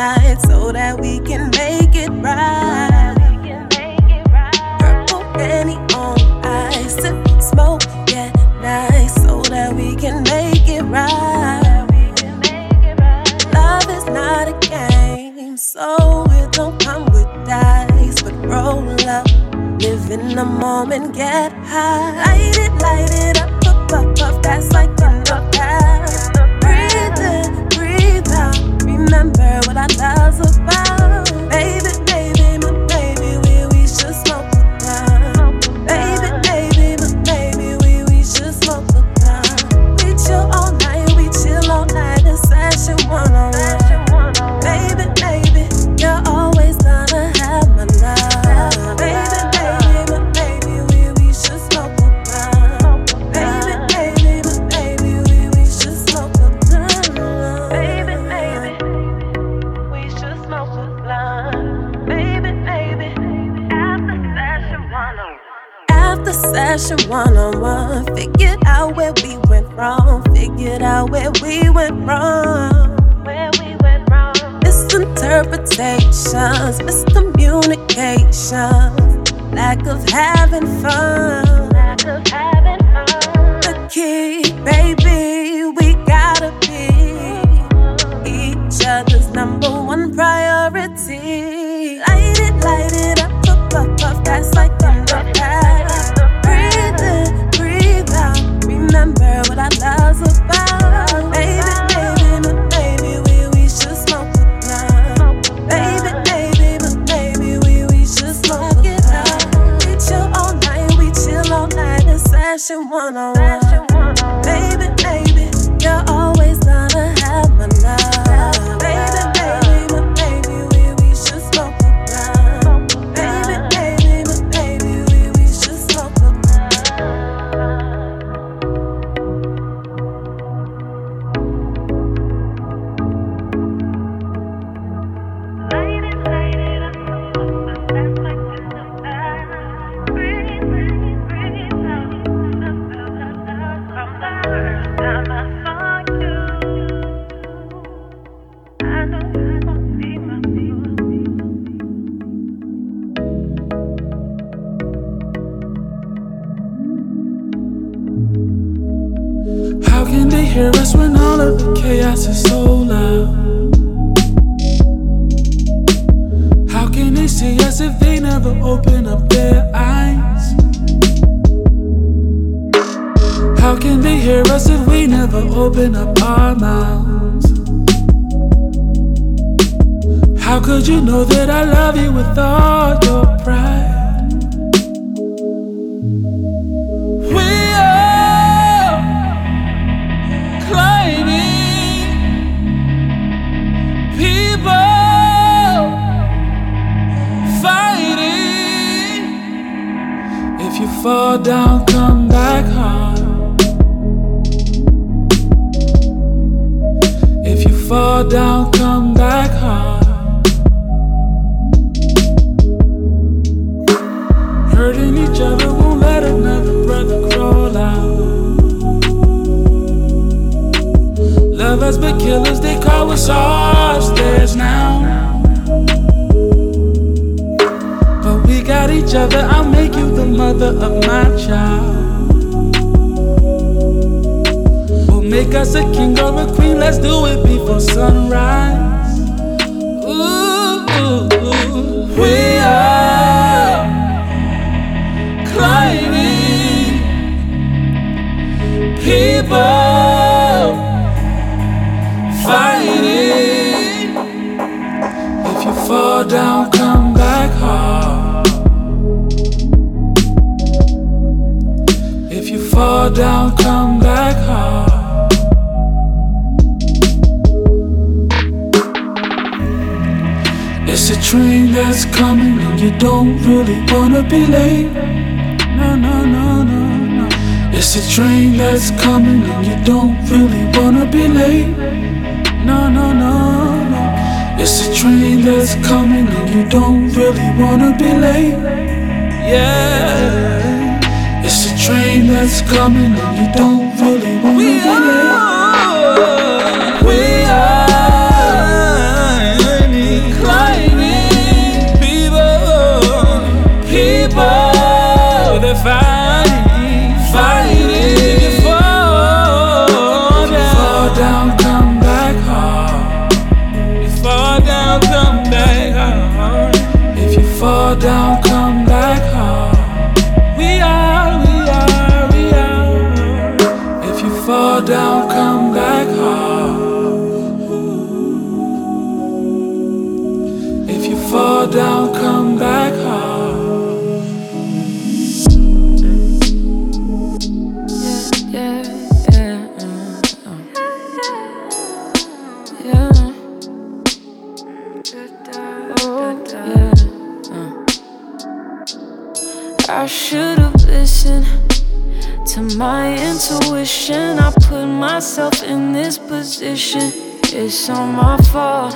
tonight so that we can make it right. Purple penny on ice, sip, smoke, get nice so that we can make it right. Love is not a game, so it don't come with dice, but roll up. Live in the moment, get high. and find you don't really wanna be. Position. It's all my fault.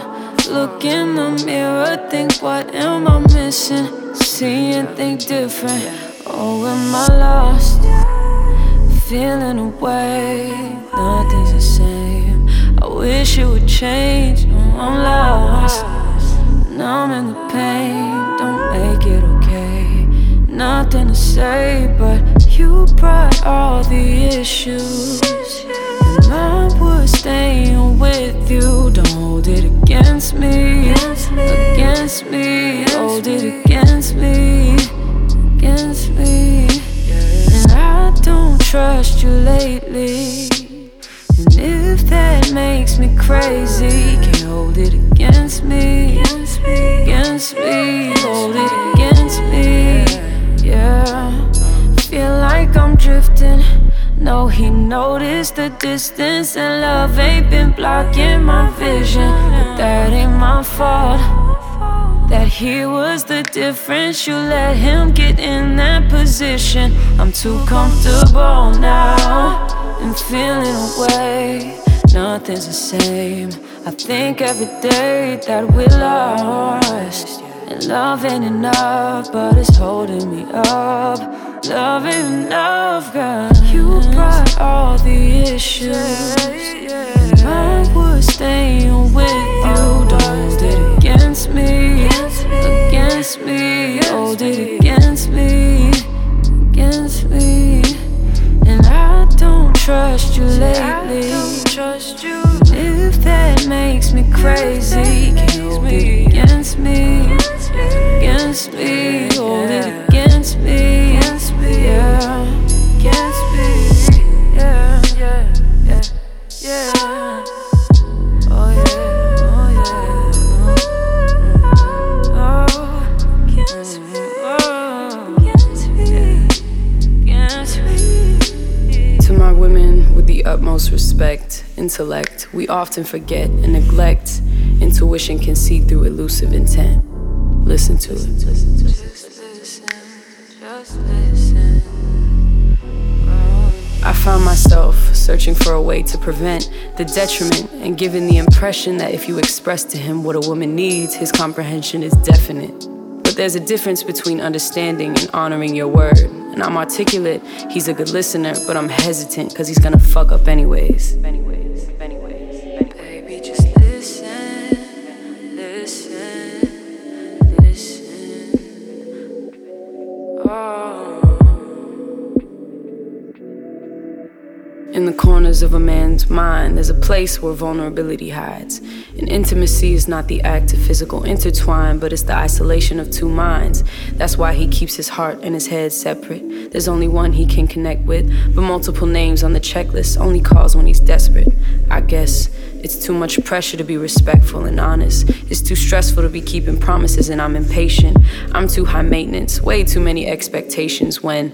Look in the mirror, think, what am I missing? See and think different. Oh, am I lost? Feeling away, nothing's the same. I wish it would change. No, I'm lost. Numb in the pain, don't make it okay. Nothing to say, but you brought all the issues. And I was staying with you. Don't hold it against me. Against me. Hold it against me. Against me. And I don't trust you lately. And if that makes me crazy, can't hold it against me. Against me. Hold it against me. Yeah feel like I'm drifting. No, he noticed the distance, and love ain't been blocking my vision. But that ain't my fault. That he was the difference. You let him get in that position. I'm too comfortable now and feeling away. Nothing's the same. I think every day that we lost. And love ain't enough, but it's holding me up. Love enough, girl. You brought all the issues. I was staying with you. Don't hold it against me. Against me. Hold it against me. Against me. And I don't trust you lately. Trust you if that makes me crazy. Can't hold it against me, against me, hold it against me, utmost respect, intellect, we often forget and neglect. Intuition can see through elusive intent. Listen to it. Listen it. Just listen, just listen. I found myself searching for a way to prevent the detriment and giving the impression that if you express to him what a woman needs, his comprehension is definite. But there's a difference between understanding and honoring your word. And I'm articulate, he's a good listener, but I'm hesitant because he's gonna fuck up anyways. Anyways, anyways, corners of a man's mind, there's a place where vulnerability hides. And intimacy is not the act of physical intertwine, but it's the isolation of two minds. That's why he keeps his heart and his head separate. There's only one he can connect with, but multiple names on the checklist only calls when he's desperate. I guess it's too much pressure to be respectful and honest. It's too stressful to be keeping promises, and I'm impatient. I'm too high maintenance, way too many expectations when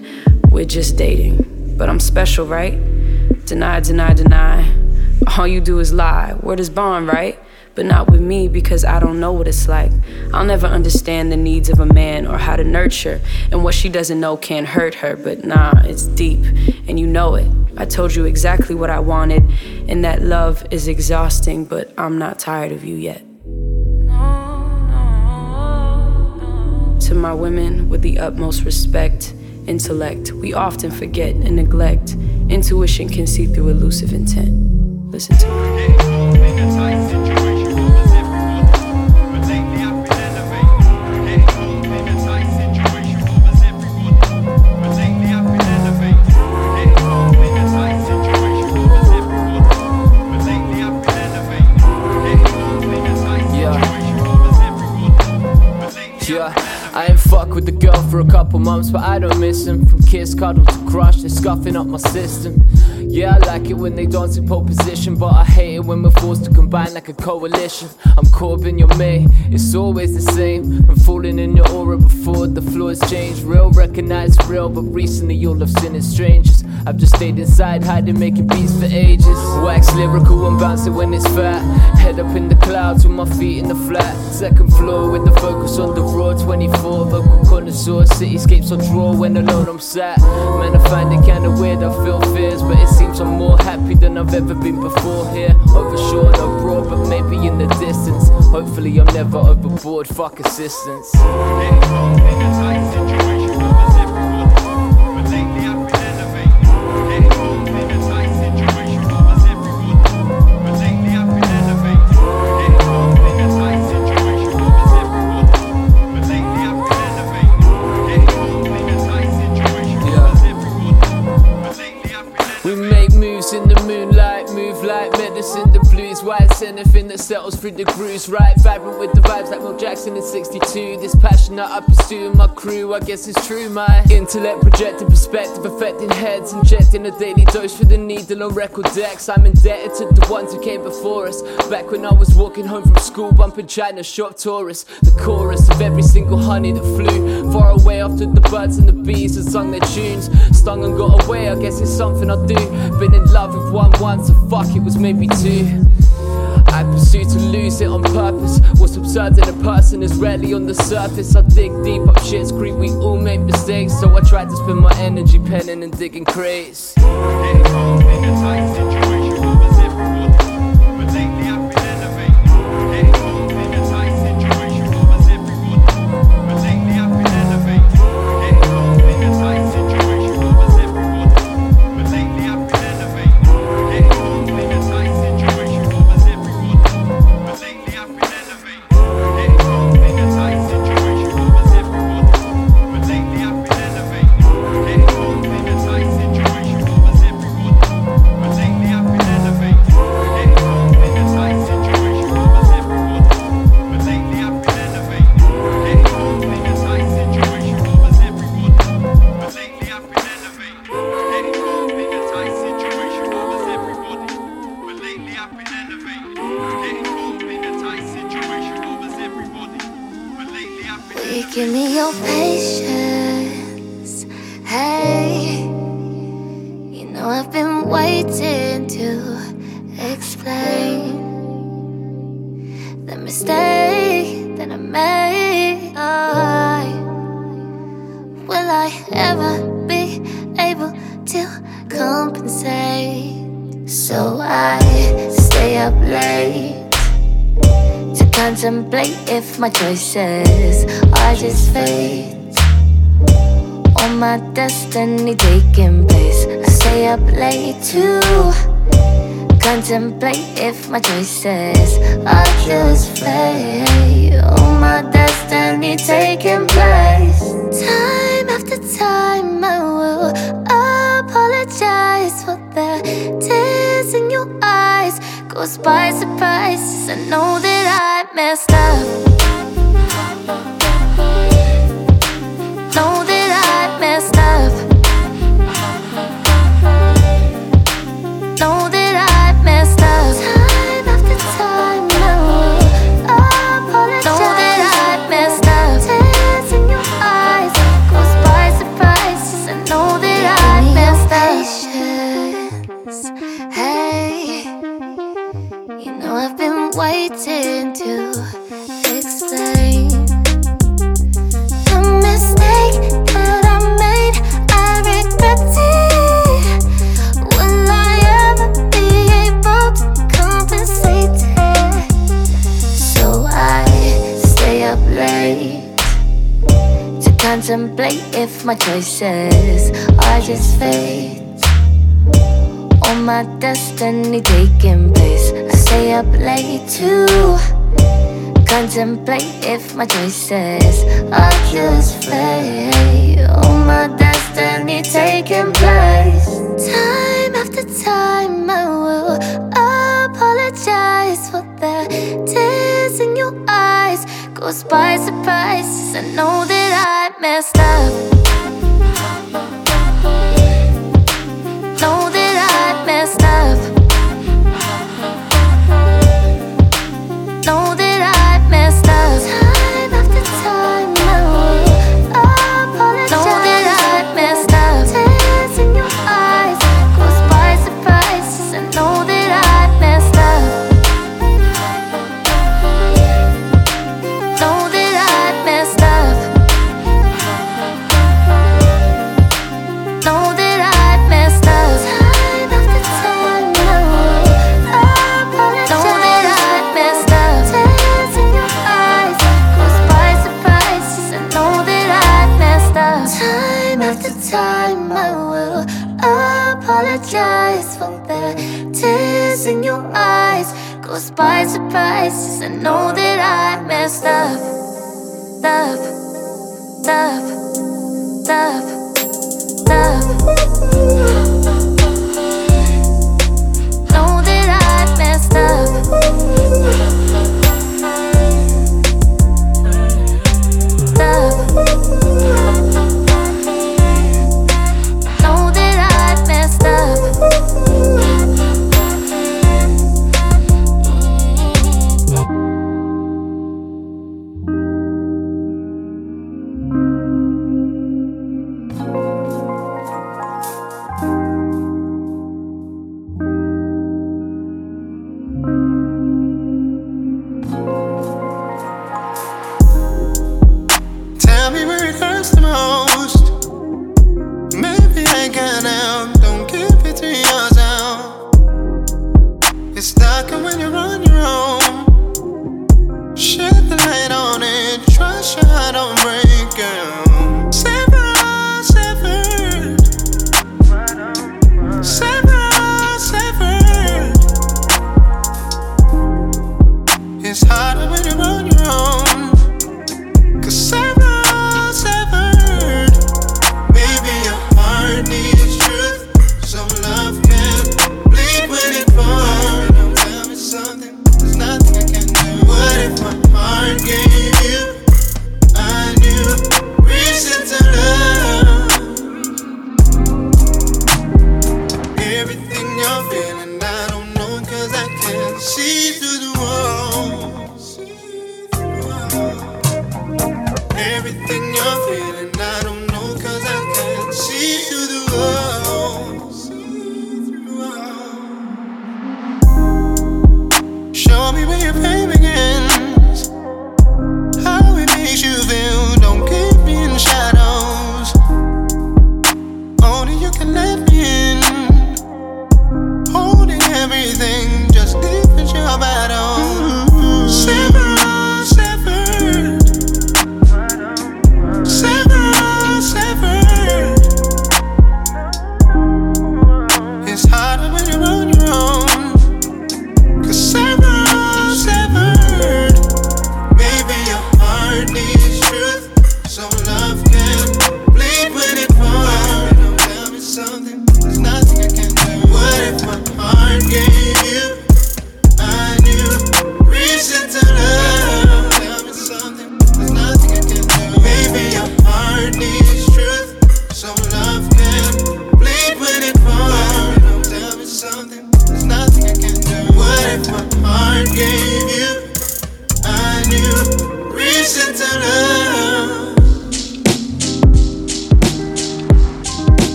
we're just dating. But I'm special, right? Deny, deny, deny. All you do is lie. Word is bond, right? But not with me because I don't know what it's like. I'll never understand the needs of a man or how to nurture, and what she doesn't know can't hurt her. But nah, it's deep, and you know it. I told you exactly what I wanted, and that love is exhausting, but I'm not tired of you yet. To my women, with the utmost respect, intellect, we often forget and neglect. Intuition can see through elusive intent. Listen to it. I ain't fuck with the girl for a couple months, but I don't miss him. From kiss, cuddle to crush, they're scuffing up my system. Yeah, I like it when they dance in pole position, but I hate it when we're forced to combine like a coalition. I'm Corbin, you're May, it's always the same. I'm falling in your aura before the floors changed. Real, recognize real, but recently all I've seen is strangers. I've just stayed inside, hiding, making beats for ages. Wax lyrical and bouncing when it's fat. Head up in the clouds with my feet in the flat. Second floor with the focus on the raw 24. Vocal connoisseur, cityscapes on draw when alone I'm sat. Man, I find it kinda weird, I feel fears, but it seems I'm more happy than I've ever been before here. Overshore, no broad, but maybe in the distance. Hopefully, I'm never overboard, fuck assistance. Anything that settles through the grooves. Right, vibrant with the vibes like Milt Jackson in 62. This passion that I pursue my crew, I guess it's true. My intellect projecting perspective, affecting heads, injecting a daily dose for the needle on record decks. I'm indebted to the ones who came before us. Back when I was walking home from school, bumping China shop tourists. The chorus of every single honey that flew far away after the birds and the bees had sung their tunes. Stung and got away, I guess it's something I do. Been in love with one once, so fuck it was maybe two. Pursue to lose it on purpose. What's absurd in a person is rarely on the surface. I dig deep up shit's creep, we all make mistakes. So I try to spend my energy penning and digging crates. my choices are just fate. All my destiny taking place. I stay up late to contemplate if my choices are just fate. All my destiny taking place. Time after time, I will apologize for the tears in your eyes. Goes by surprise, I know that I messed up.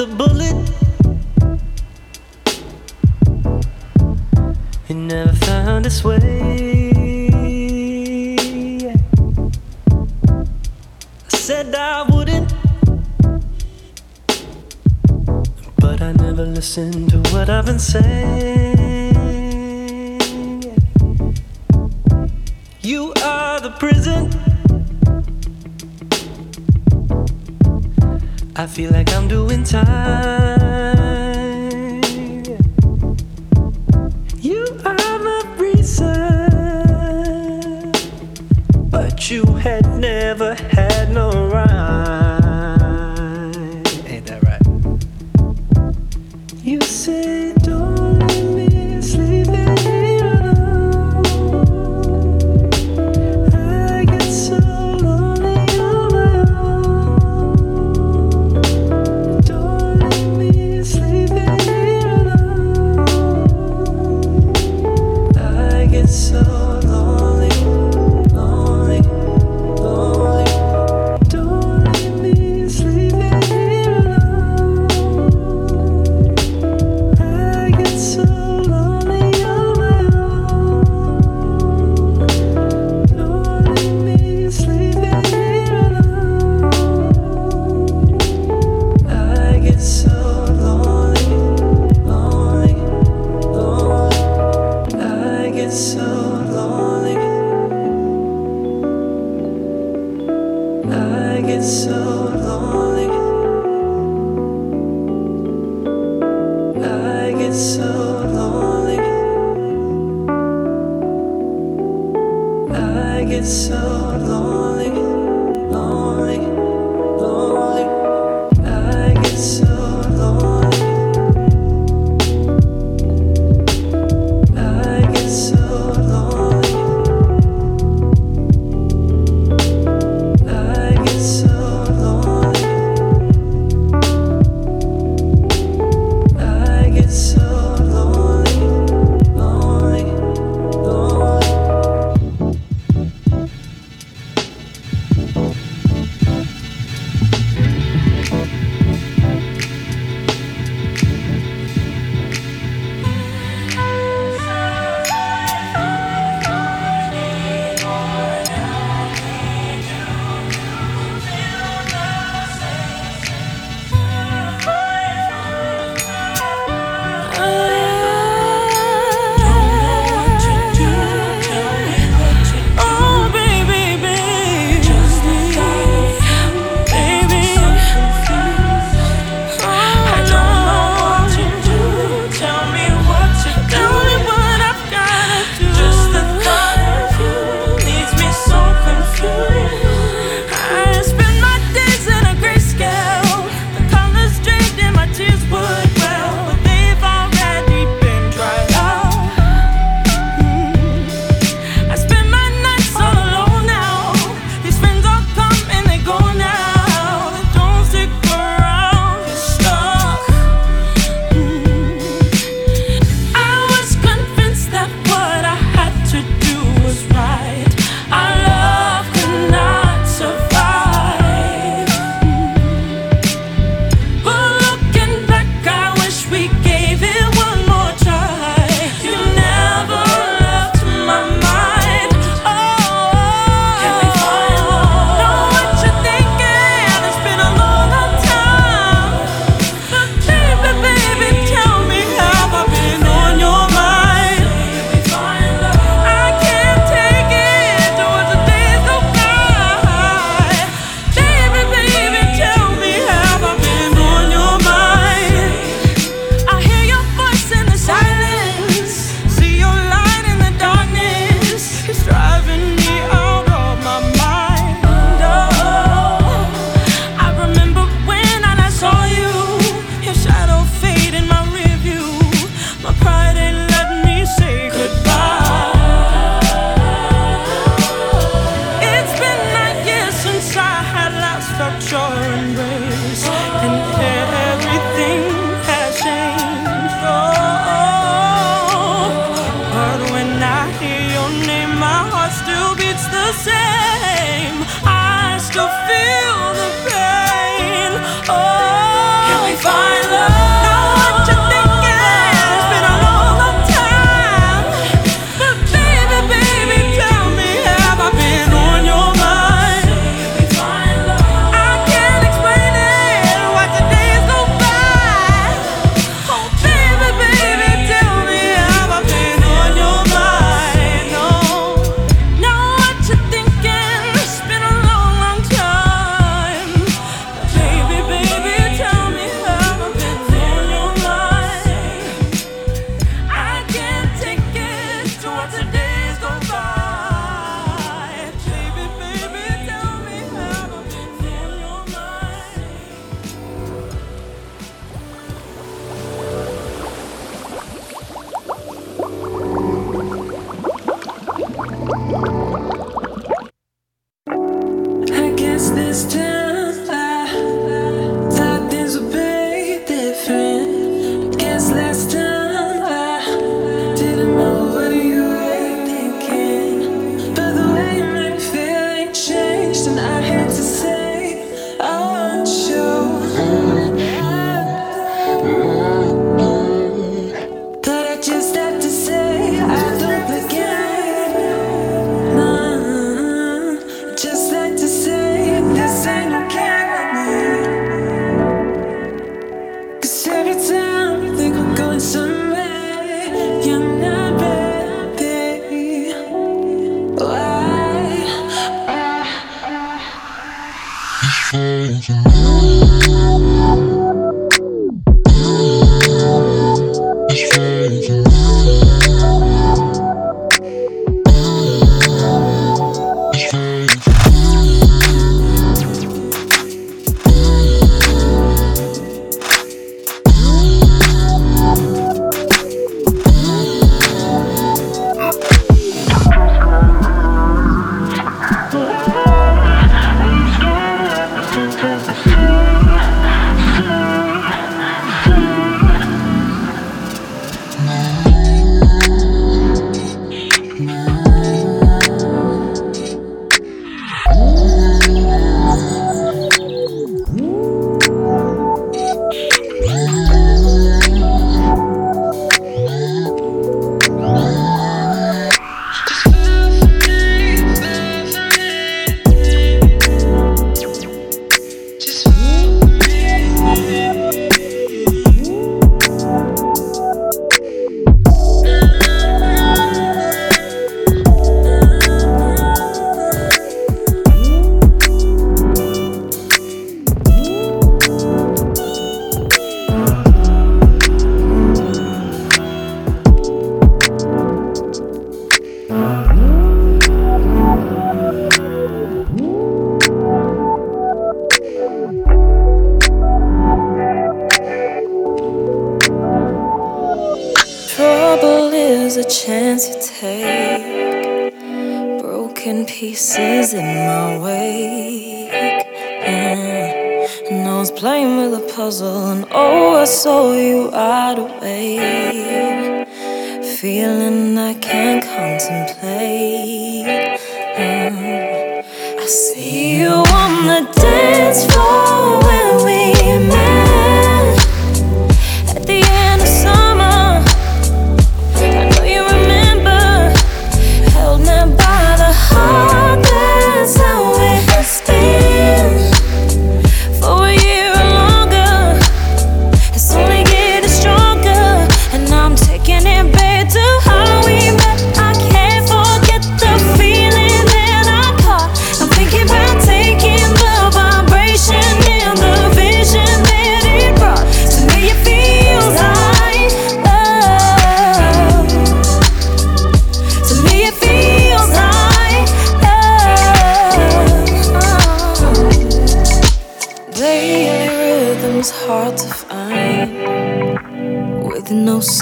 the bullet. It never found its way. I said I wouldn't, but I never listened to what I've been saying. time. You on the dance floor.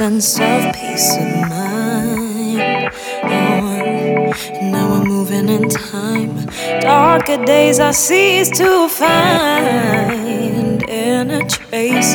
sense of peace of mind. Oh, now we're moving in time. Darker days I cease to find in a trace